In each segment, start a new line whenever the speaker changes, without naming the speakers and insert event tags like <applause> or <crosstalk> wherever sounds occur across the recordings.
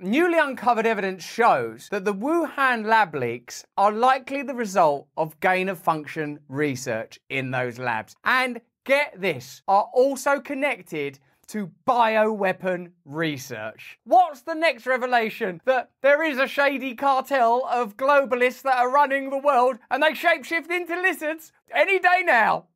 newly uncovered evidence shows that the Wuhan lab leaks are likely the result of gain of function research in those labs. And get this, are also connected to bioweapon research. What's the next revelation? That there is a shady cartel of globalists that are running the world and they shapeshift into lizards any day now.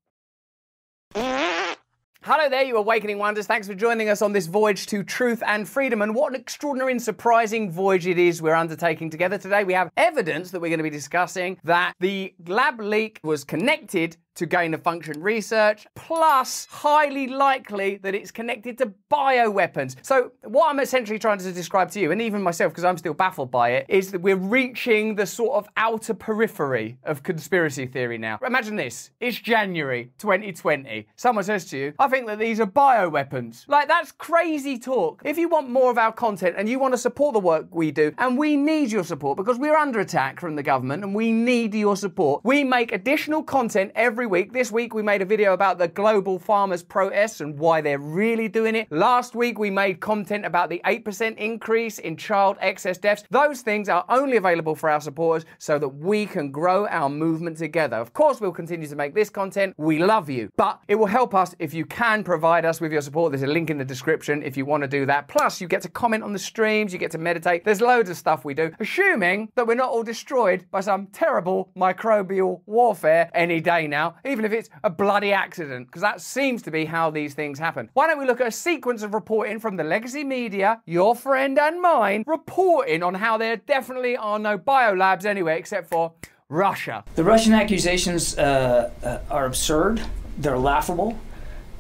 Hello there, you awakening wonders. Thanks for joining us on this voyage to truth and freedom. And what an extraordinary and surprising voyage it is we're undertaking together today. We have evidence that we're going to be discussing that the lab leak was connected to gain of function research, plus highly likely that it's connected to bioweapons. So, what I'm essentially trying to describe to you, and even myself, because I'm still baffled by it, is that we're reaching the sort of outer periphery of conspiracy theory now. Imagine this it's January 2020. Someone says to you, I think that these are bioweapons. Like, that's crazy talk. If you want more of our content and you want to support the work we do, and we need your support because we're under attack from the government and we need your support, we make additional content every every week. This week we made a video about the global farmers' protests and why they're really doing it. Last week we made content about the 8% increase in child excess deaths. Those things are only available for our supporters so that we can grow our movement together. Of course, we'll continue to make this content. We love you, but it will help us if you can provide us with your support. There's a link in the description if you want to do that. Plus, you get to comment on the streams, you get to meditate. There's loads of stuff we do, assuming that we're not all destroyed by some terrible microbial warfare any day now even if it's a bloody accident, because that seems to be how these things happen. Why don't we look at a sequence of reporting from the legacy media, your friend and mine, reporting on how there definitely are no biolabs anyway, except for Russia.
The Russian accusations uh, uh, are absurd, they're laughable,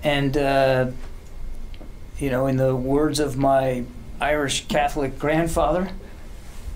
and, uh, you know, in the words of my Irish Catholic grandfather,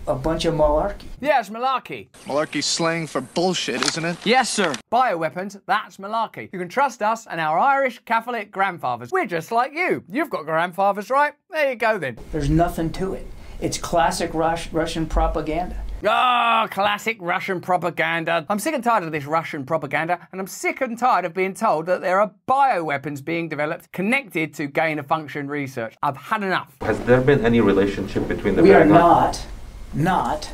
a bunch of malarkey.
Yeah, it's malarkey.
Malarkey's slang for bullshit, isn't it?
Yes, sir. Bioweapons, that's malarkey. You can trust us and our Irish Catholic grandfathers. We're just like you. You've got grandfathers, right? There you go then.
There's nothing to it. It's classic Rus- Russian propaganda.
Ah, oh, classic Russian propaganda. I'm sick and tired of this Russian propaganda, and I'm sick and tired of being told that there are bioweapons being developed connected to gain of function research. I've had enough.
Has there been any relationship between the
We are not not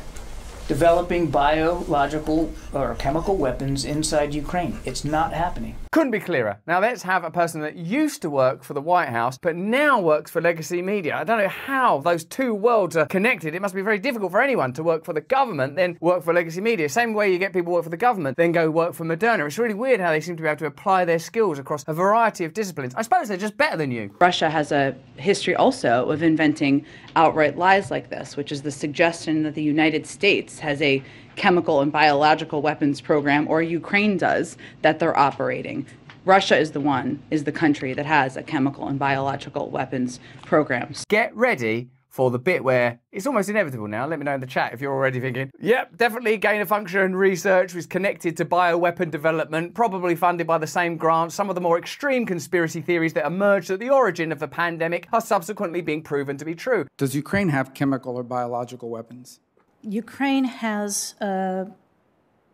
developing biological or chemical weapons inside Ukraine. It's not happening.
Couldn't be clearer. Now let's have a person that used to work for the White House but now works for Legacy Media. I don't know how those two worlds are connected. It must be very difficult for anyone to work for the government, then work for Legacy Media. Same way you get people work for the government, then go work for Moderna. It's really weird how they seem to be able to apply their skills across a variety of disciplines. I suppose they're just better than you.
Russia has a history also of inventing outright lies like this, which is the suggestion that the United States has a chemical and biological weapons program, or Ukraine does, that they're operating. Russia is the one, is the country that has a chemical and biological weapons program.
Get ready for the bit where it's almost inevitable now. Let me know in the chat if you're already thinking, yep, definitely gain of function research was connected to bioweapon development, probably funded by the same grants. Some of the more extreme conspiracy theories that emerged at the origin of the pandemic are subsequently being proven to be true.
Does Ukraine have chemical or biological weapons?
Ukraine has uh,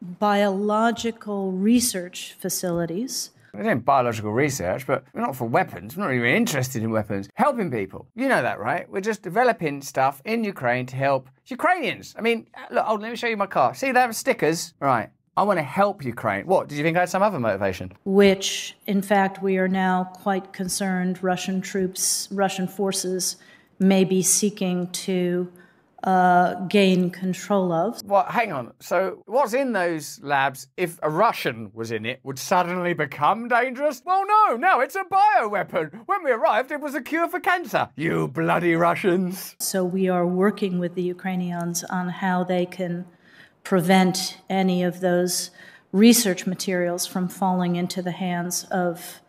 biological research facilities.
We're doing biological research, but we're not for weapons. We're not even interested in weapons. Helping people. You know that, right? We're just developing stuff in Ukraine to help Ukrainians. I mean, look, oh, let me show you my car. See that stickers? Right. I want to help Ukraine. What? Did you think I had some other motivation?
Which, in fact, we are now quite concerned Russian troops, Russian forces may be seeking to uh, gain control of.
Well, hang on. So, what's in those labs, if a Russian was in it, would suddenly become dangerous? Well, no, no, it's a bioweapon. When we arrived, it was a cure for cancer. You bloody Russians.
So, we are working with the Ukrainians on how they can prevent any of those research materials from falling into the hands of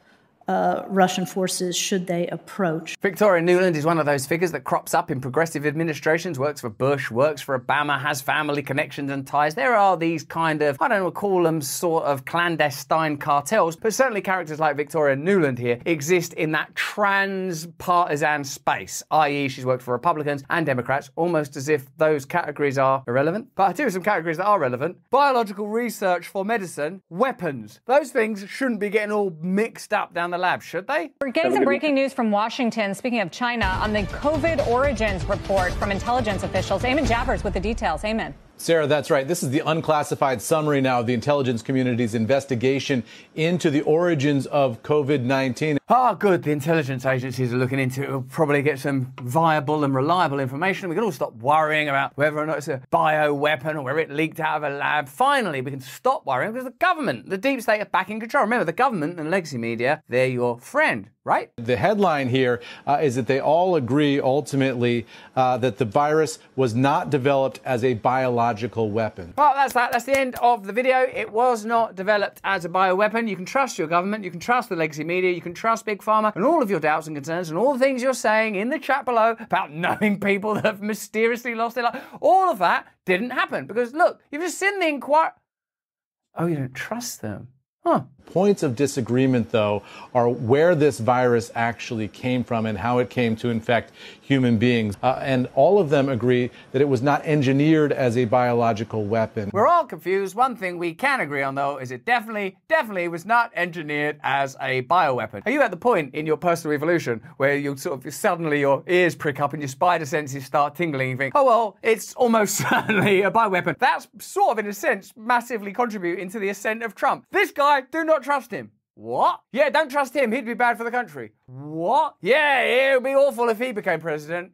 uh, Russian forces should they approach.
Victoria Nuland is one of those figures that crops up in progressive administrations, works for Bush, works for Obama, has family connections and ties. There are these kind of, I don't know, call them sort of clandestine cartels, but certainly characters like Victoria Nuland here exist in that trans partisan space, i.e., she's worked for Republicans and Democrats, almost as if those categories are irrelevant. But I do have some categories that are relevant biological research for medicine, weapons. Those things shouldn't be getting all mixed up down the lab, should they?
We're getting some breaking news from Washington. Speaking of China, on the COVID origins report from intelligence officials. Eamon Javers with the details. Eamon.
Sarah, that's right. This is the unclassified summary now of the intelligence community's investigation into the origins of COVID 19.
Ah, good. The intelligence agencies are looking into it. We'll probably get some viable and reliable information. We can all stop worrying about whether or not it's a bio weapon or whether it leaked out of a lab. Finally, we can stop worrying because the government, the deep state, are back in control. Remember, the government and legacy media, they're your friend right?
The headline here uh, is that they all agree ultimately uh, that the virus was not developed as a biological weapon.
Well, that's that. That's the end of the video. It was not developed as a bioweapon. You can trust your government, you can trust the legacy media, you can trust Big Pharma, and all of your doubts and concerns and all the things you're saying in the chat below about <laughs> knowing people that have mysteriously lost their life. All of that didn't happen because look, you've just seen the inquiry. Oh, you don't trust them. Huh.
Points of disagreement, though, are where this virus actually came from and how it came to infect human beings. Uh, and all of them agree that it was not engineered as a biological weapon.
We're all confused. One thing we can agree on, though, is it definitely, definitely was not engineered as a bioweapon. Are you at the point in your personal evolution where you sort of suddenly your ears prick up and your spider senses start tingling you think, oh, well, it's almost <laughs> certainly a bioweapon? That's sort of, in a sense, massively contributing to the ascent of Trump. This guy, do not trust him. What? Yeah, don't trust him. He'd be bad for the country. What? Yeah, it would be awful if he became president.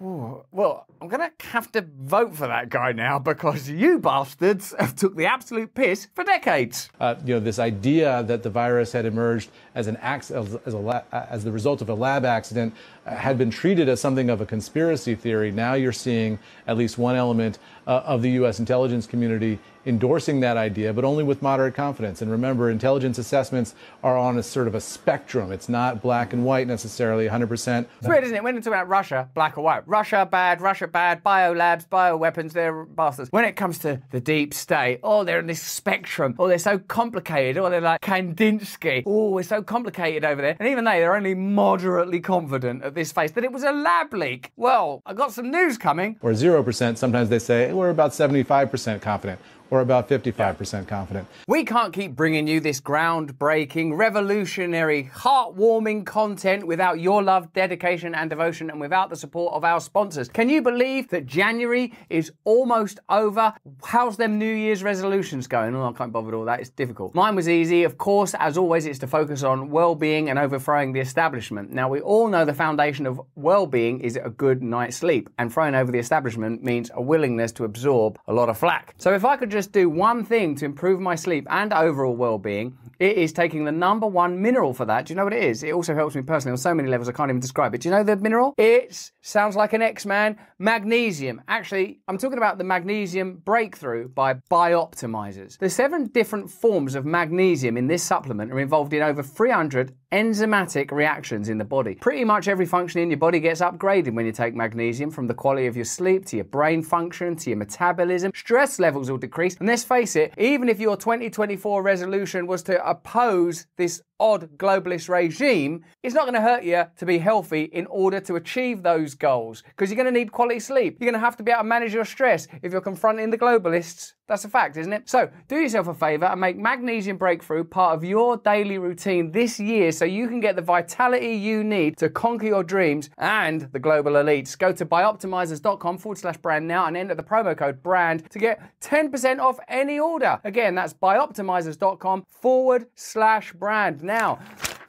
Well, I'm going to have to vote for that guy now because you bastards have took the absolute piss for decades.
Uh, you know, this idea that the virus had emerged as an as, as, a, as the result of a lab accident uh, had been treated as something of a conspiracy theory. Now you're seeing at least one element uh, of the U.S. intelligence community endorsing that idea, but only with moderate confidence. And remember, intelligence assessments are on a sort of a spectrum. It's not black and white necessarily, 100%.
It's weird, isn't it? When it's about Russia, black or white. Russia bad, Russia bad, bio labs, bio weapons, they're bastards. When it comes to the deep state, oh, they're in this spectrum. Oh, they're so complicated. Oh, they're like Kandinsky. Oh, it's so complicated over there. And even they, they're only moderately confident at this phase that it was a lab leak. Well, I got some news coming.
Or 0%. Sometimes they say we're about 75% confident or about 55% confident.
We can't keep bringing you this groundbreaking, revolutionary, heartwarming content without your love, dedication, and devotion, and without the support of our sponsors. Can you believe that January is almost over? How's them New Year's resolutions going? Oh, I can't bother with all that. It's difficult. Mine was easy. Of course, as always, it's to focus on well being and overthrowing the establishment. Now, we all know the foundation of well being is a good night's sleep, and throwing over the establishment means a willingness to absorb a lot of flack. So, if I could just just do one thing to improve my sleep and overall well-being, it is taking the number one mineral for that. Do you know what it is? It also helps me personally on so many levels I can't even describe it. Do you know the mineral? It sounds like an X-Man. Magnesium. Actually, I'm talking about the magnesium breakthrough by Bioptimizers. The seven different forms of magnesium in this supplement are involved in over 300 enzymatic reactions in the body. Pretty much every function in your body gets upgraded when you take magnesium, from the quality of your sleep to your brain function to your metabolism. Stress levels will decrease. And let's face it, even if your 2024 resolution was to oppose this odd globalist regime, it's not going to hurt you to be healthy in order to achieve those goals because you're going to need quality sleep. You're going to have to be able to manage your stress if you're confronting the globalists. That's a fact, isn't it? So do yourself a favor and make Magnesium Breakthrough part of your daily routine this year so you can get the vitality you need to conquer your dreams and the global elites. Go to bioptimizers.com forward slash brand now and enter the promo code brand to get 10% off any order. Again, that's bioptimizers.com forward slash brand. Now,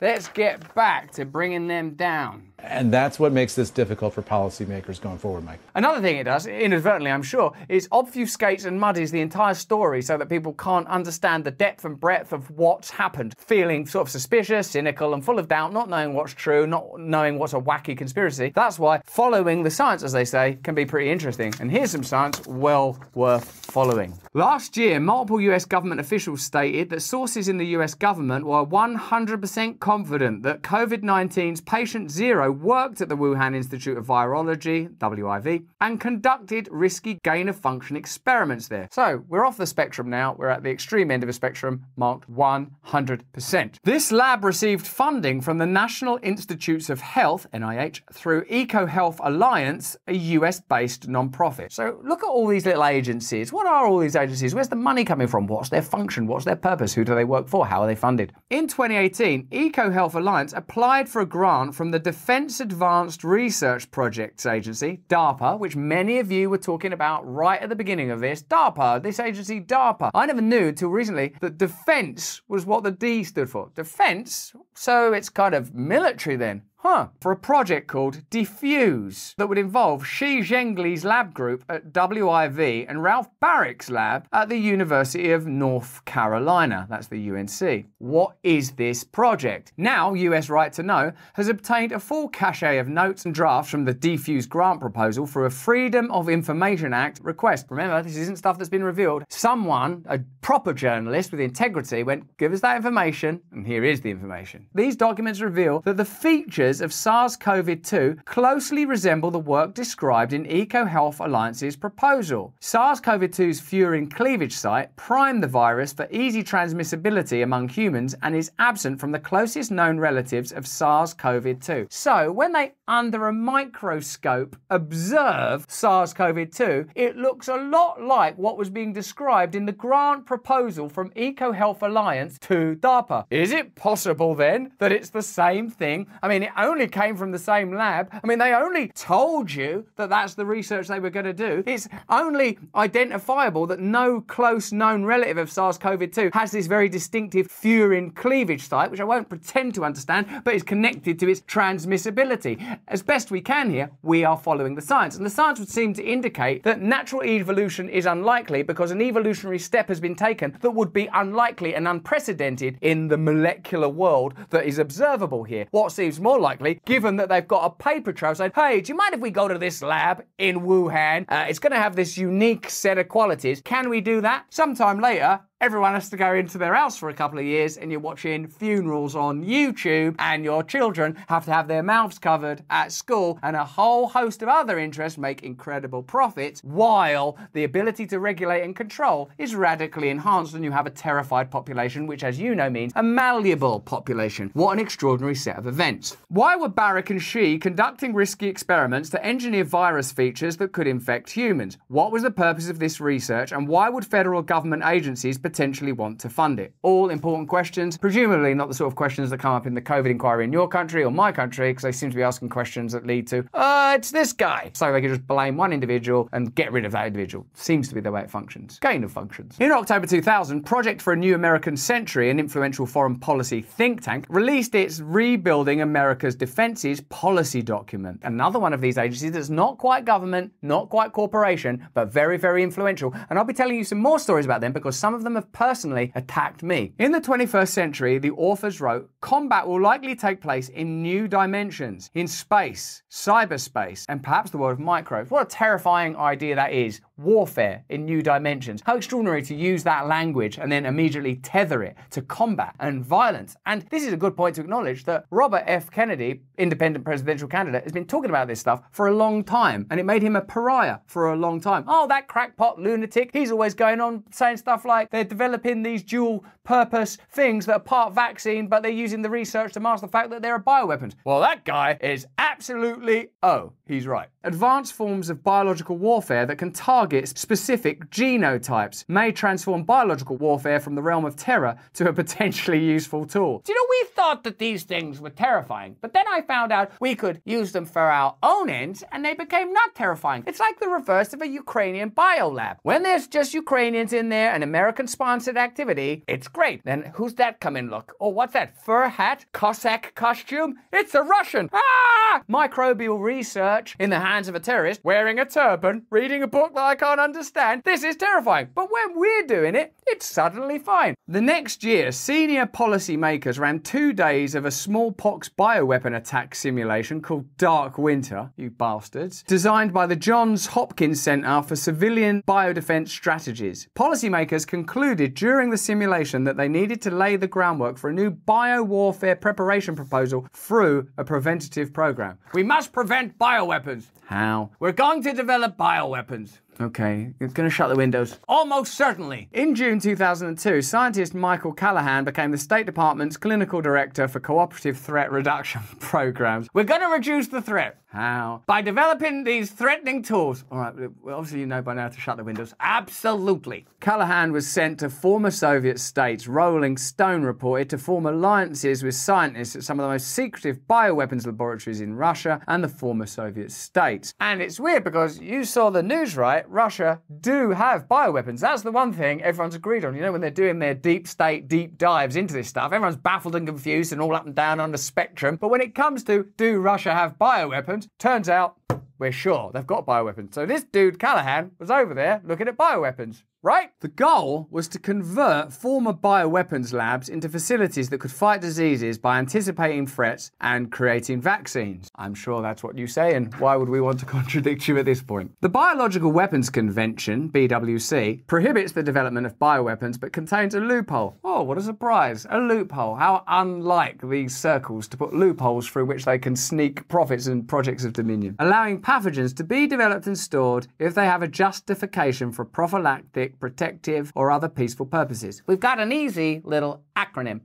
let's get back to bringing them down.
And that's what makes this difficult for policymakers going forward, Mike.
Another thing it does, inadvertently, I'm sure, is obfuscates and muddies the entire story so that people can't understand the depth and breadth of what's happened, feeling sort of suspicious, cynical, and full of doubt, not knowing what's true, not knowing what's a wacky conspiracy. That's why following the science, as they say, can be pretty interesting. And here's some science well worth following. Last year, multiple US government officials stated that sources in the US government were 100% confident that COVID 19's patient zero worked at the Wuhan Institute of Virology, WIV, and conducted risky gain of function experiments there. So we're off the spectrum now. We're at the extreme end of a spectrum marked 100%. This lab received funding from the National Institutes of Health, NIH, through EcoHealth Alliance, a US based nonprofit. So look at all these little agencies. What are all these agencies? Where's the money coming from? What's their function? What's their purpose? Who do they work for? How are they funded? In 2018, EcoHealth EcoHealth Alliance applied for a grant from the Defense Advanced Research Projects Agency, DARPA, which many of you were talking about right at the beginning of this. DARPA, this agency, DARPA. I never knew until recently that defense was what the D stood for. Defense? So it's kind of military then. Huh. For a project called DEFUSE that would involve Shi Zhengli's lab group at WIV and Ralph Barick's lab at the University of North Carolina. That's the UNC. What is this project? Now, US Right to Know has obtained a full cache of notes and drafts from the DEFUSE grant proposal for a Freedom of Information Act request. Remember, this isn't stuff that's been revealed. Someone, a proper journalist with integrity, went, give us that information, and here is the information. These documents reveal that the features of SARS CoV 2 closely resemble the work described in EcoHealth Alliance's proposal. SARS CoV 2's furin cleavage site primed the virus for easy transmissibility among humans and is absent from the closest known relatives of SARS CoV 2. So, when they, under a microscope, observe SARS CoV 2, it looks a lot like what was being described in the grant proposal from EcoHealth Alliance to DARPA. Is it possible then that it's the same thing? I mean, it only came from the same lab. I mean, they only told you that that's the research they were going to do. It's only identifiable that no close known relative of SARS CoV 2 has this very distinctive furin cleavage site, which I won't pretend to understand, but is connected to its transmissibility. As best we can here, we are following the science. And the science would seem to indicate that natural evolution is unlikely because an evolutionary step has been taken that would be unlikely and unprecedented in the molecular world that is observable here. What seems more likely, given that they've got a paper trail saying, hey, do you mind if we go to this lab in Wuhan? Uh, it's going to have this unique set of qualities. Can we do that? Sometime later, everyone has to go into their house for a couple of years and you're watching funerals on YouTube and your children have to have their mouths covered at school and a whole host of other interests make incredible profits while the ability to regulate and control is radically enhanced and you have a terrified population which as you know means a malleable population. What an extraordinary set of events. Why were Barick and Shi conducting risky experiments to engineer virus features that could infect humans? What was the purpose of this research and why would federal government agencies potentially want to fund it? All important questions, presumably not the sort of questions that come up in the COVID inquiry in your country or my country, because they seem to be asking questions that lead to, uh, it's this guy. So they can just blame one individual and get rid of that individual. Seems to be the way it functions. Gain of functions. In October 2000, Project for a New American Century, an influential foreign policy think tank, released its Rebuilding America's Defenses policy document. Another one of these agencies that's not quite government, not quite corporation, but very, very influential. And I'll be telling you some more stories about them because some of them have personally attacked me. In the 21st century, the authors wrote, combat will likely take place in new dimensions, in space, cyberspace, and perhaps the world of microbes. What a terrifying idea that is. Warfare in new dimensions. How extraordinary to use that language and then immediately tether it to combat and violence. And this is a good point to acknowledge that Robert F. Kennedy, independent presidential candidate, has been talking about this stuff for a long time, and it made him a pariah for a long time. Oh, that crackpot lunatic, he's always going on saying stuff like they're developing these dual purpose things that are part vaccine, but they're using the research to mask the fact that there are a bioweapons. Well, that guy is absolutely, oh, he's right. Advanced forms of biological warfare that can target specific genotypes may transform biological warfare from the realm of terror to a potentially useful tool. Do you know, we thought that these things were terrifying, but then I found out we could use them for our own ends and they became not terrifying. It's like the reverse of a Ukrainian biolab. When there's just Ukrainians in there and American sponsored activity, it's great. Then who's that come in look? Oh, what's that? Fur hat? Cossack costume? It's a Russian. Ah! Microbial research in the hands of a terrorist wearing a turban, reading a book I can't understand. This is terrifying. But when we're doing it, it's suddenly fine. The next year, senior policymakers ran two days of a smallpox bioweapon attack simulation called Dark Winter, you bastards, designed by the Johns Hopkins Center for Civilian Biodefense Strategies. Policymakers concluded during the simulation that they needed to lay the groundwork for a new biowarfare preparation proposal through a preventative program. We must prevent bioweapons. How? We're going to develop bioweapons. Okay, it's going to shut the windows. Almost certainly. In June 2002, scientist Michael Callahan became the State Department's clinical director for cooperative threat reduction <laughs> programs. We're going to reduce the threat. How? By developing these threatening tools. All right, well, obviously you know by now to shut the windows. Absolutely. Callahan was sent to former Soviet states. Rolling Stone reported to form alliances with scientists at some of the most secretive bioweapons laboratories in Russia and the former Soviet states. And it's weird because you saw the news, right? Russia do have bioweapons. That's the one thing everyone's agreed on. You know, when they're doing their deep state deep dives into this stuff, everyone's baffled and confused and all up and down on the spectrum. But when it comes to do Russia have bioweapons, turns out we're sure they've got bioweapons. So this dude, Callahan, was over there looking at bioweapons right? The goal was to convert former bioweapons labs into facilities that could fight diseases by anticipating threats and creating vaccines. I'm sure that's what you say, and why would we want to <laughs> contradict you at this point? The Biological Weapons Convention, BWC, prohibits the development of bioweapons but contains a loophole. Oh, what a surprise! A loophole. How unlike these circles to put loopholes through which they can sneak profits and projects of dominion. Allowing pathogens to be developed and stored if they have a justification for prophylactic protective, or other peaceful purposes. We've got an easy little acronym.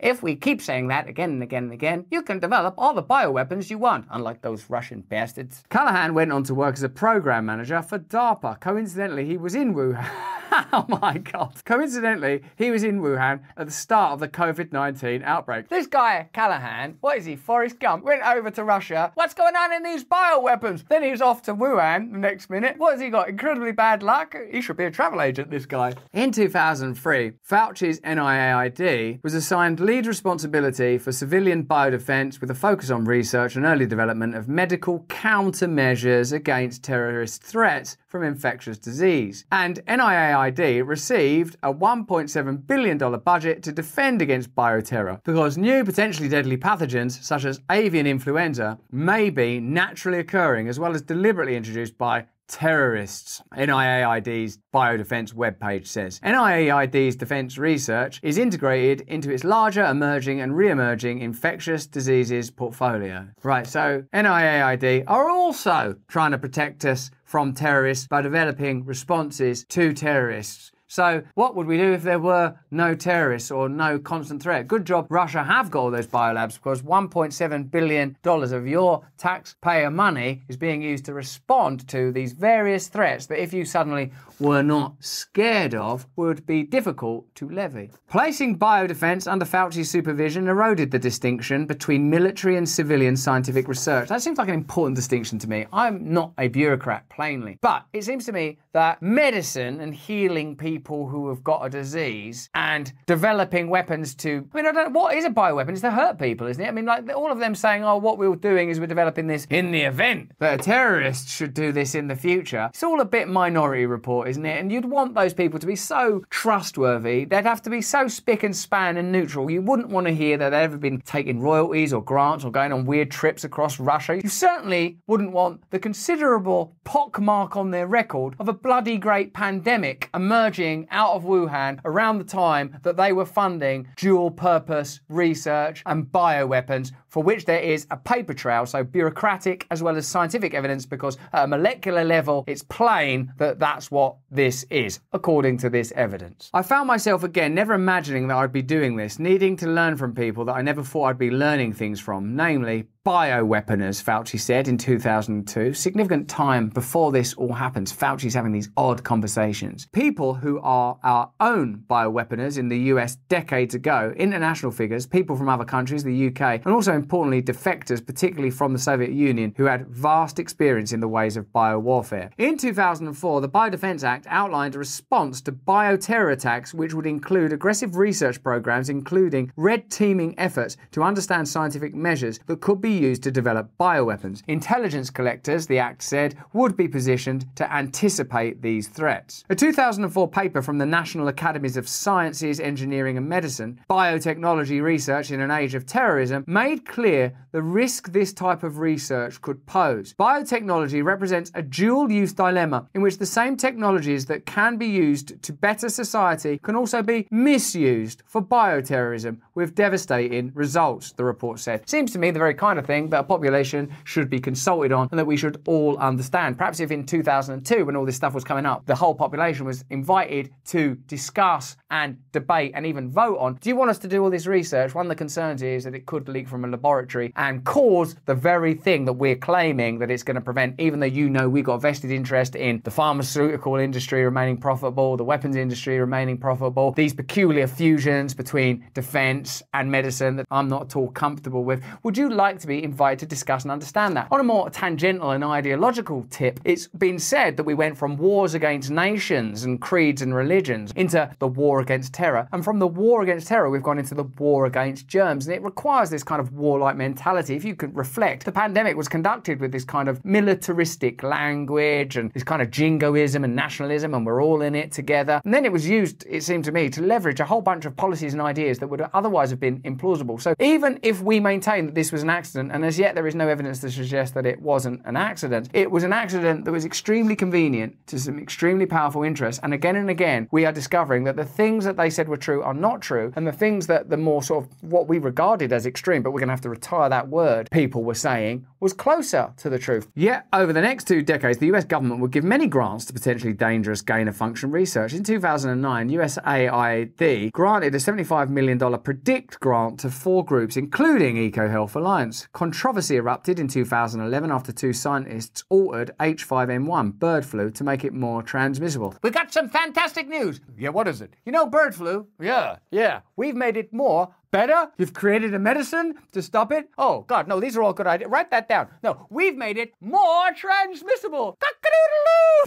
If we keep saying that again and again and again, you can develop all the bioweapons you want, unlike those Russian bastards. Callahan went on to work as a program manager for DARPA. Coincidentally, he was in Wuhan. <laughs> <laughs> oh my god. Coincidentally, he was in Wuhan at the start of the COVID 19 outbreak. This guy, Callahan, what is he, Forrest Gump, went over to Russia. What's going on in these bioweapons? Then he's off to Wuhan the next minute. What has he got? Incredibly bad luck? He should be a travel agent, this guy. In 2003, Fauci's NIAID was assigned lead responsibility for civilian biodefense with a focus on research and early development of medical countermeasures against terrorist threats from infectious disease. And NIAID received a $1.7 billion budget to defend against bioterror because new potentially deadly pathogens such as avian influenza may be naturally occurring as well as deliberately introduced by terrorists, NIAID's biodefense webpage says. NIAID's defense research is integrated into its larger emerging and re-emerging infectious diseases portfolio. Right, so NIAID are also trying to protect us from terrorists by developing responses to terrorists. So, what would we do if there were no terrorists or no constant threat? Good job, Russia have got all those biolabs because $1.7 billion of your taxpayer money is being used to respond to these various threats that, if you suddenly were not scared of, would be difficult to levy. Placing biodefense under Fauci's supervision eroded the distinction between military and civilian scientific research. That seems like an important distinction to me. I'm not a bureaucrat, plainly. But it seems to me that medicine and healing people who have got a disease and developing weapons to. I mean, I don't know. What is a bioweapon? It's to hurt people, isn't it? I mean, like all of them saying, oh, what we're doing is we're developing this in the event that a terrorist should do this in the future. It's all a bit minority report, isn't it? And you'd want those people to be so trustworthy. They'd have to be so spick and span and neutral. You wouldn't want to hear that they've ever been taking royalties or grants or going on weird trips across Russia. You certainly wouldn't want the considerable pockmark on their record of a bloody great pandemic emerging out of Wuhan around the time that they were funding dual purpose research and bioweapons for which there is a paper trail, so bureaucratic as well as scientific evidence, because at a molecular level, it's plain that that's what this is, according to this evidence. I found myself again never imagining that I'd be doing this, needing to learn from people that I never thought I'd be learning things from, namely bioweaponers, Fauci said in 2002. Significant time before this all happens, Fauci's having these odd conversations. People who are our own bioweaponers in the US decades ago, international figures, people from other countries, the UK, and also importantly, defectors, particularly from the Soviet Union, who had vast experience in the ways of biowarfare. In 2004, the Biodefense Act outlined a response to bioterror attacks, which would include aggressive research programs, including red teaming efforts to understand scientific measures that could be used to develop bioweapons. Intelligence collectors, the Act said, would be positioned to anticipate these threats. A 2004 paper from the National Academies of Sciences, Engineering and Medicine, Biotechnology Research in an Age of Terrorism, made clear the risk this type of research could pose. Biotechnology represents a dual use dilemma in which the same technologies that can be used to better society can also be misused for bioterrorism with devastating results, the report said. Seems to me the very kind of thing that a population should be consulted on and that we should all understand. Perhaps if in 2002, when all this stuff was coming up, the whole population was invited to discuss and debate and even vote on, do you want us to do all this research? One of the concerns is that it could leak from a laboratory and cause the very thing that we're claiming that it's going to prevent, even though you know we've got vested interest in the pharmaceutical industry remaining profitable, the weapons industry remaining profitable, these peculiar fusions between defense and medicine that I'm not at all comfortable with. Would you like to be invited to discuss and understand that? On a more tangential and ideological tip, it's been said that we went from wars against nations and creeds and religions into the war against terror. And from the war against terror, we've gone into the war against germs. And it requires this kind of warlike mentality. If you could reflect, the pandemic was conducted with this kind of militaristic language and this kind of jingoism and nationalism, and we're all in it together. And then it was used, it seemed to me, to leverage a whole bunch of policies and ideas that would otherwise have been implausible. So even if we maintain that this was an accident, and as yet there is no evidence to suggest that it wasn't an accident, it was an accident that was extremely convenient to some extremely powerful interests. And again and again, we are discovering that the things that they said were true are not true, and the things that the more sort of what we regarded as extreme, but we're going to have to retire that word, people were saying was closer to the truth. Yet, over the next two decades, the US government would give many grants to potentially dangerous gain of function research. In 2009, USAID granted a $75 million PREDICT grant to four groups, including EcoHealth Alliance. Controversy erupted in 2011 after two scientists altered H5N1 bird flu to make it more transmissible. We got some fantastic news. Yeah, what is it? You know bird flu? Yeah, yeah. We've made it more better? You've created a medicine to stop it? Oh, God, no, these are all good ideas. Write that down. No, we've made it more transmissible.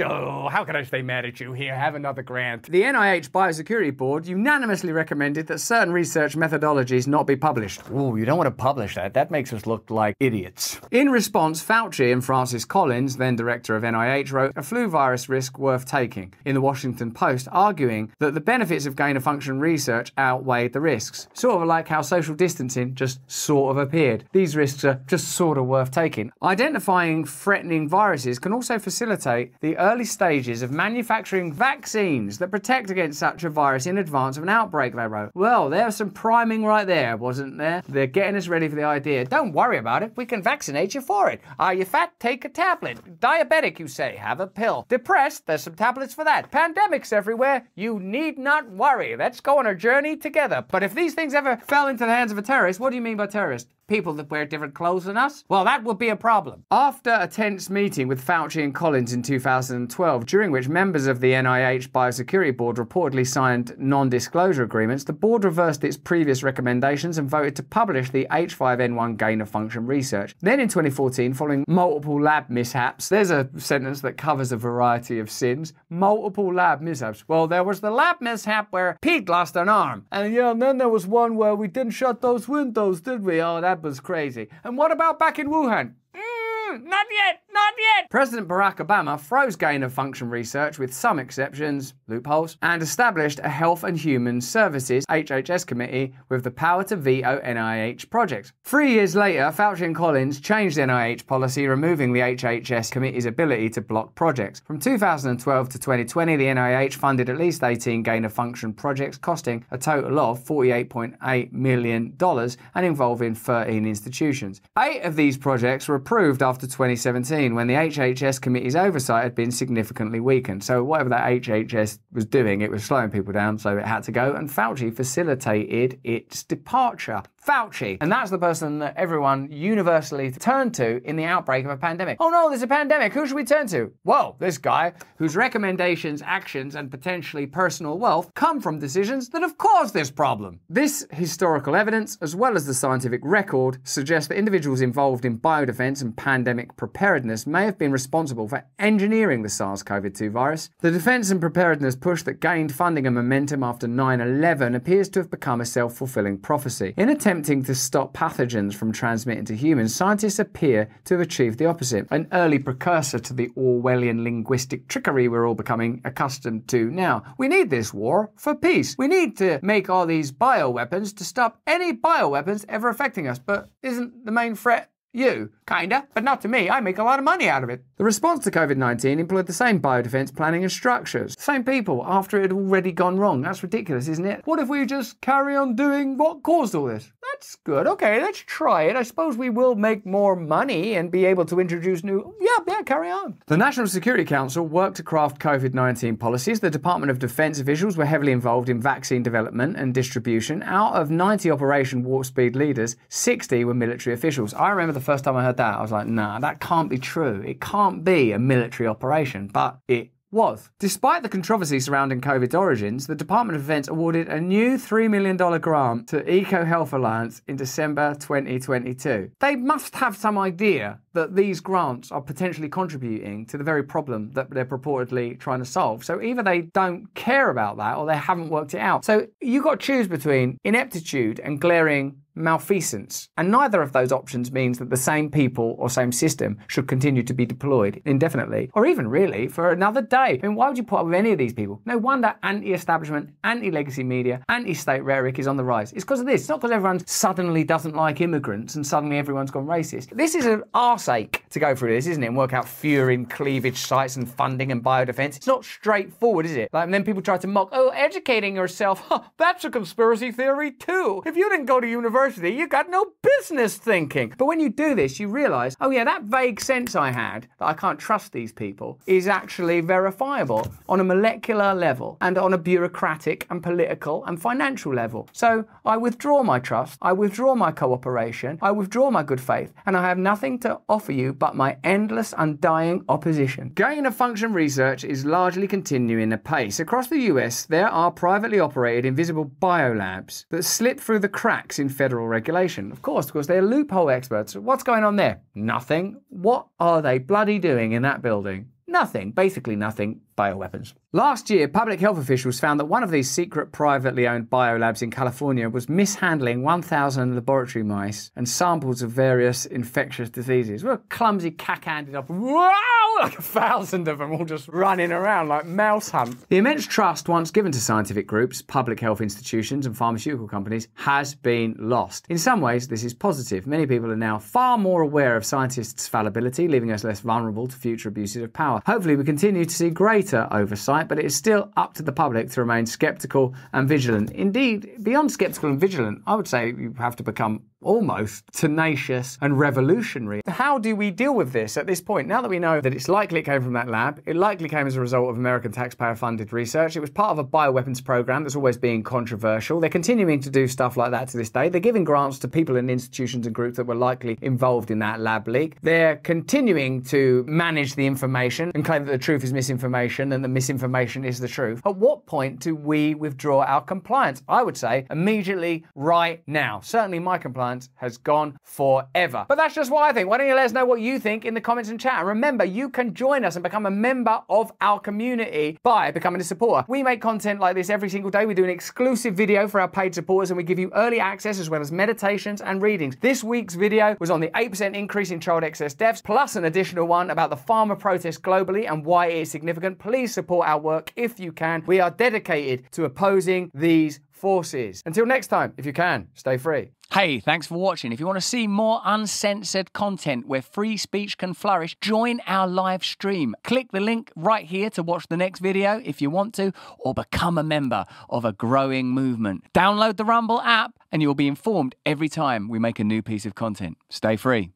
Oh, how can I stay mad at you? Here, have another grant. The NIH Biosecurity Board unanimously recommended that certain research methodologies not be published. Oh, you don't want to publish that. That makes us look like idiots. In response, Fauci and Francis Collins, then director of NIH, wrote a flu virus risk worth taking in the Washington Post, arguing that the benefits of gain of function research outweighed the risks. Sort of like like how social distancing just sort of appeared. These risks are just sort of worth taking. Identifying threatening viruses can also facilitate the early stages of manufacturing vaccines that protect against such a virus in advance of an outbreak, they wrote. Well, there's some priming right there, wasn't there? They're getting us ready for the idea. Don't worry about it. We can vaccinate you for it. Are you fat? Take a tablet. Diabetic, you say? Have a pill. Depressed? There's some tablets for that. Pandemics everywhere? You need not worry. Let's go on a journey together. But if these things ever fell into the hands of a terrorist, what do you mean by terrorist? People that wear different clothes than us? Well, that would be a problem. After a tense meeting with Fauci and Collins in 2012, during which members of the NIH Biosecurity Board reportedly signed non disclosure agreements, the board reversed its previous recommendations and voted to publish the H5N1 gain of function research. Then in 2014, following multiple lab mishaps, there's a sentence that covers a variety of sins multiple lab mishaps. Well, there was the lab mishap where Pete lost an arm. And yeah, and then there was one where we didn't shut those windows, did we? Oh, that was crazy. And what about back in Wuhan? Mm, not yet, not yet. President Barack Obama froze gain of function research with some exceptions, loopholes, and established a Health and Human Services HHS committee with the power to veto NIH projects. Three years later, Fauci and Collins changed NIH policy, removing the HHS committee's ability to block projects. From 2012 to 2020, the NIH funded at least 18 gain of function projects, costing a total of $48.8 million and involving 13 institutions. Eight of these projects were approved after 2017 when the HHS committee's oversight had been significantly weakened. So, whatever that HHS was doing, it was slowing people down, so it had to go, and Fauci facilitated its departure. Fauci. And that's the person that everyone universally turned to in the outbreak of a pandemic. Oh no, there's a pandemic. Who should we turn to? Well, this guy whose recommendations, actions, and potentially personal wealth come from decisions that have caused this problem. This historical evidence, as well as the scientific record, suggests that individuals involved in biodefense and pandemic preparedness may have been responsible for engineering the SARS CoV 2 virus. The defense and preparedness push that gained funding and momentum after 9 11 appears to have become a self fulfilling prophecy. In attempting to stop pathogens from transmitting to humans, scientists appear to have achieved the opposite, an early precursor to the Orwellian linguistic trickery we're all becoming accustomed to now. We need this war for peace. We need to make all these bioweapons to stop any bioweapons ever affecting us. But isn't the main threat You, kinda, but not to me. I make a lot of money out of it. The response to COVID 19 employed the same biodefense planning and structures. Same people after it had already gone wrong. That's ridiculous, isn't it? What if we just carry on doing what caused all this? That's good. Okay, let's try it. I suppose we will make more money and be able to introduce new. Yeah, yeah, carry on. The National Security Council worked to craft COVID 19 policies. The Department of Defense officials were heavily involved in vaccine development and distribution. Out of 90 Operation Warp Speed leaders, 60 were military officials. I remember the first time I heard that, I was like, nah, that can't be true. It can't be a military operation, but it was. Despite the controversy surrounding COVID's origins, the Department of Defense awarded a new $3 million grant to Eco Health Alliance in December 2022. They must have some idea that these grants are potentially contributing to the very problem that they're purportedly trying to solve. So either they don't care about that or they haven't worked it out. So you've got to choose between ineptitude and glaring malfeasance. And neither of those options means that the same people or same system should continue to be deployed indefinitely, or even really for another day. I mean, why would you put up with any of these people? No wonder anti establishment, anti legacy media, anti state rhetoric is on the rise. It's because of this. It's not because everyone suddenly doesn't like immigrants and suddenly everyone's gone racist. This is an arse ache to go through this, isn't it? And work out furin cleavage sites and funding and biodefense. It's not straightforward, is it? Like, and then people try to mock, oh, educating yourself, <laughs> huh, that's a conspiracy theory too. If you didn't go to university, you got no business thinking. But when you do this, you realize, oh yeah, that vague sense I had that I can't trust these people is actually verifiable on a molecular level and on a bureaucratic and political and financial level. So I withdraw my trust, I withdraw my cooperation, I withdraw my good faith, and I have nothing to offer you but my endless, undying opposition. Gain of function research is largely continuing apace. Across the US, there are privately operated invisible biolabs that slip through the cracks in federal regulation. Of course, because they're loophole experts. What's going on there? Nothing. What are they bloody doing in that building? Nothing. Basically nothing. Bioweapons. Last year, public health officials found that one of these secret privately owned biolabs in California was mishandling 1,000 laboratory mice and samples of various infectious diseases. What a clumsy cack handed up. Wow! Like a thousand of them all just running around like mouse hunt. The immense trust once given to scientific groups, public health institutions, and pharmaceutical companies has been lost. In some ways, this is positive. Many people are now far more aware of scientists' fallibility, leaving us less vulnerable to future abuses of power. Hopefully, we continue to see greater oversight, but it is still up to the public to remain skeptical and vigilant. Indeed, beyond skeptical and vigilant, I would say you have to become almost tenacious and revolutionary. How do we deal with this at this point? Now that we know that it's likely it came from that lab, it likely came as a result of American taxpayer funded research, it was part of a bioweapons program that's always been controversial. They're continuing to do stuff like that to this day. They're giving grants to people and institutions and groups that were likely involved in that lab leak. They're continuing to manage the information and claim that the truth is misinformation and the misinformation is the truth. At what point do we withdraw our compliance? I would say immediately right now. Certainly my compliance has gone forever. But that's just what I think. Why don't you let us know what you think in the comments and chat? And remember, you can join us and become a member of our community by becoming a supporter. We make content like this every single day. We do an exclusive video for our paid supporters and we give you early access as well as meditations and readings. This week's video was on the 8% increase in child excess deaths, plus an additional one about the farmer protest globally and why it is significant. Please support our work if you can. We are dedicated to opposing these forces. Until next time, if you can, stay free. Hey, thanks for watching. If you want to see more uncensored content where free speech can flourish, join our live stream. Click the link right here to watch the next video if you want to, or become a member of a growing movement. Download the Rumble app and you'll be informed every time we make a new piece of content. Stay free.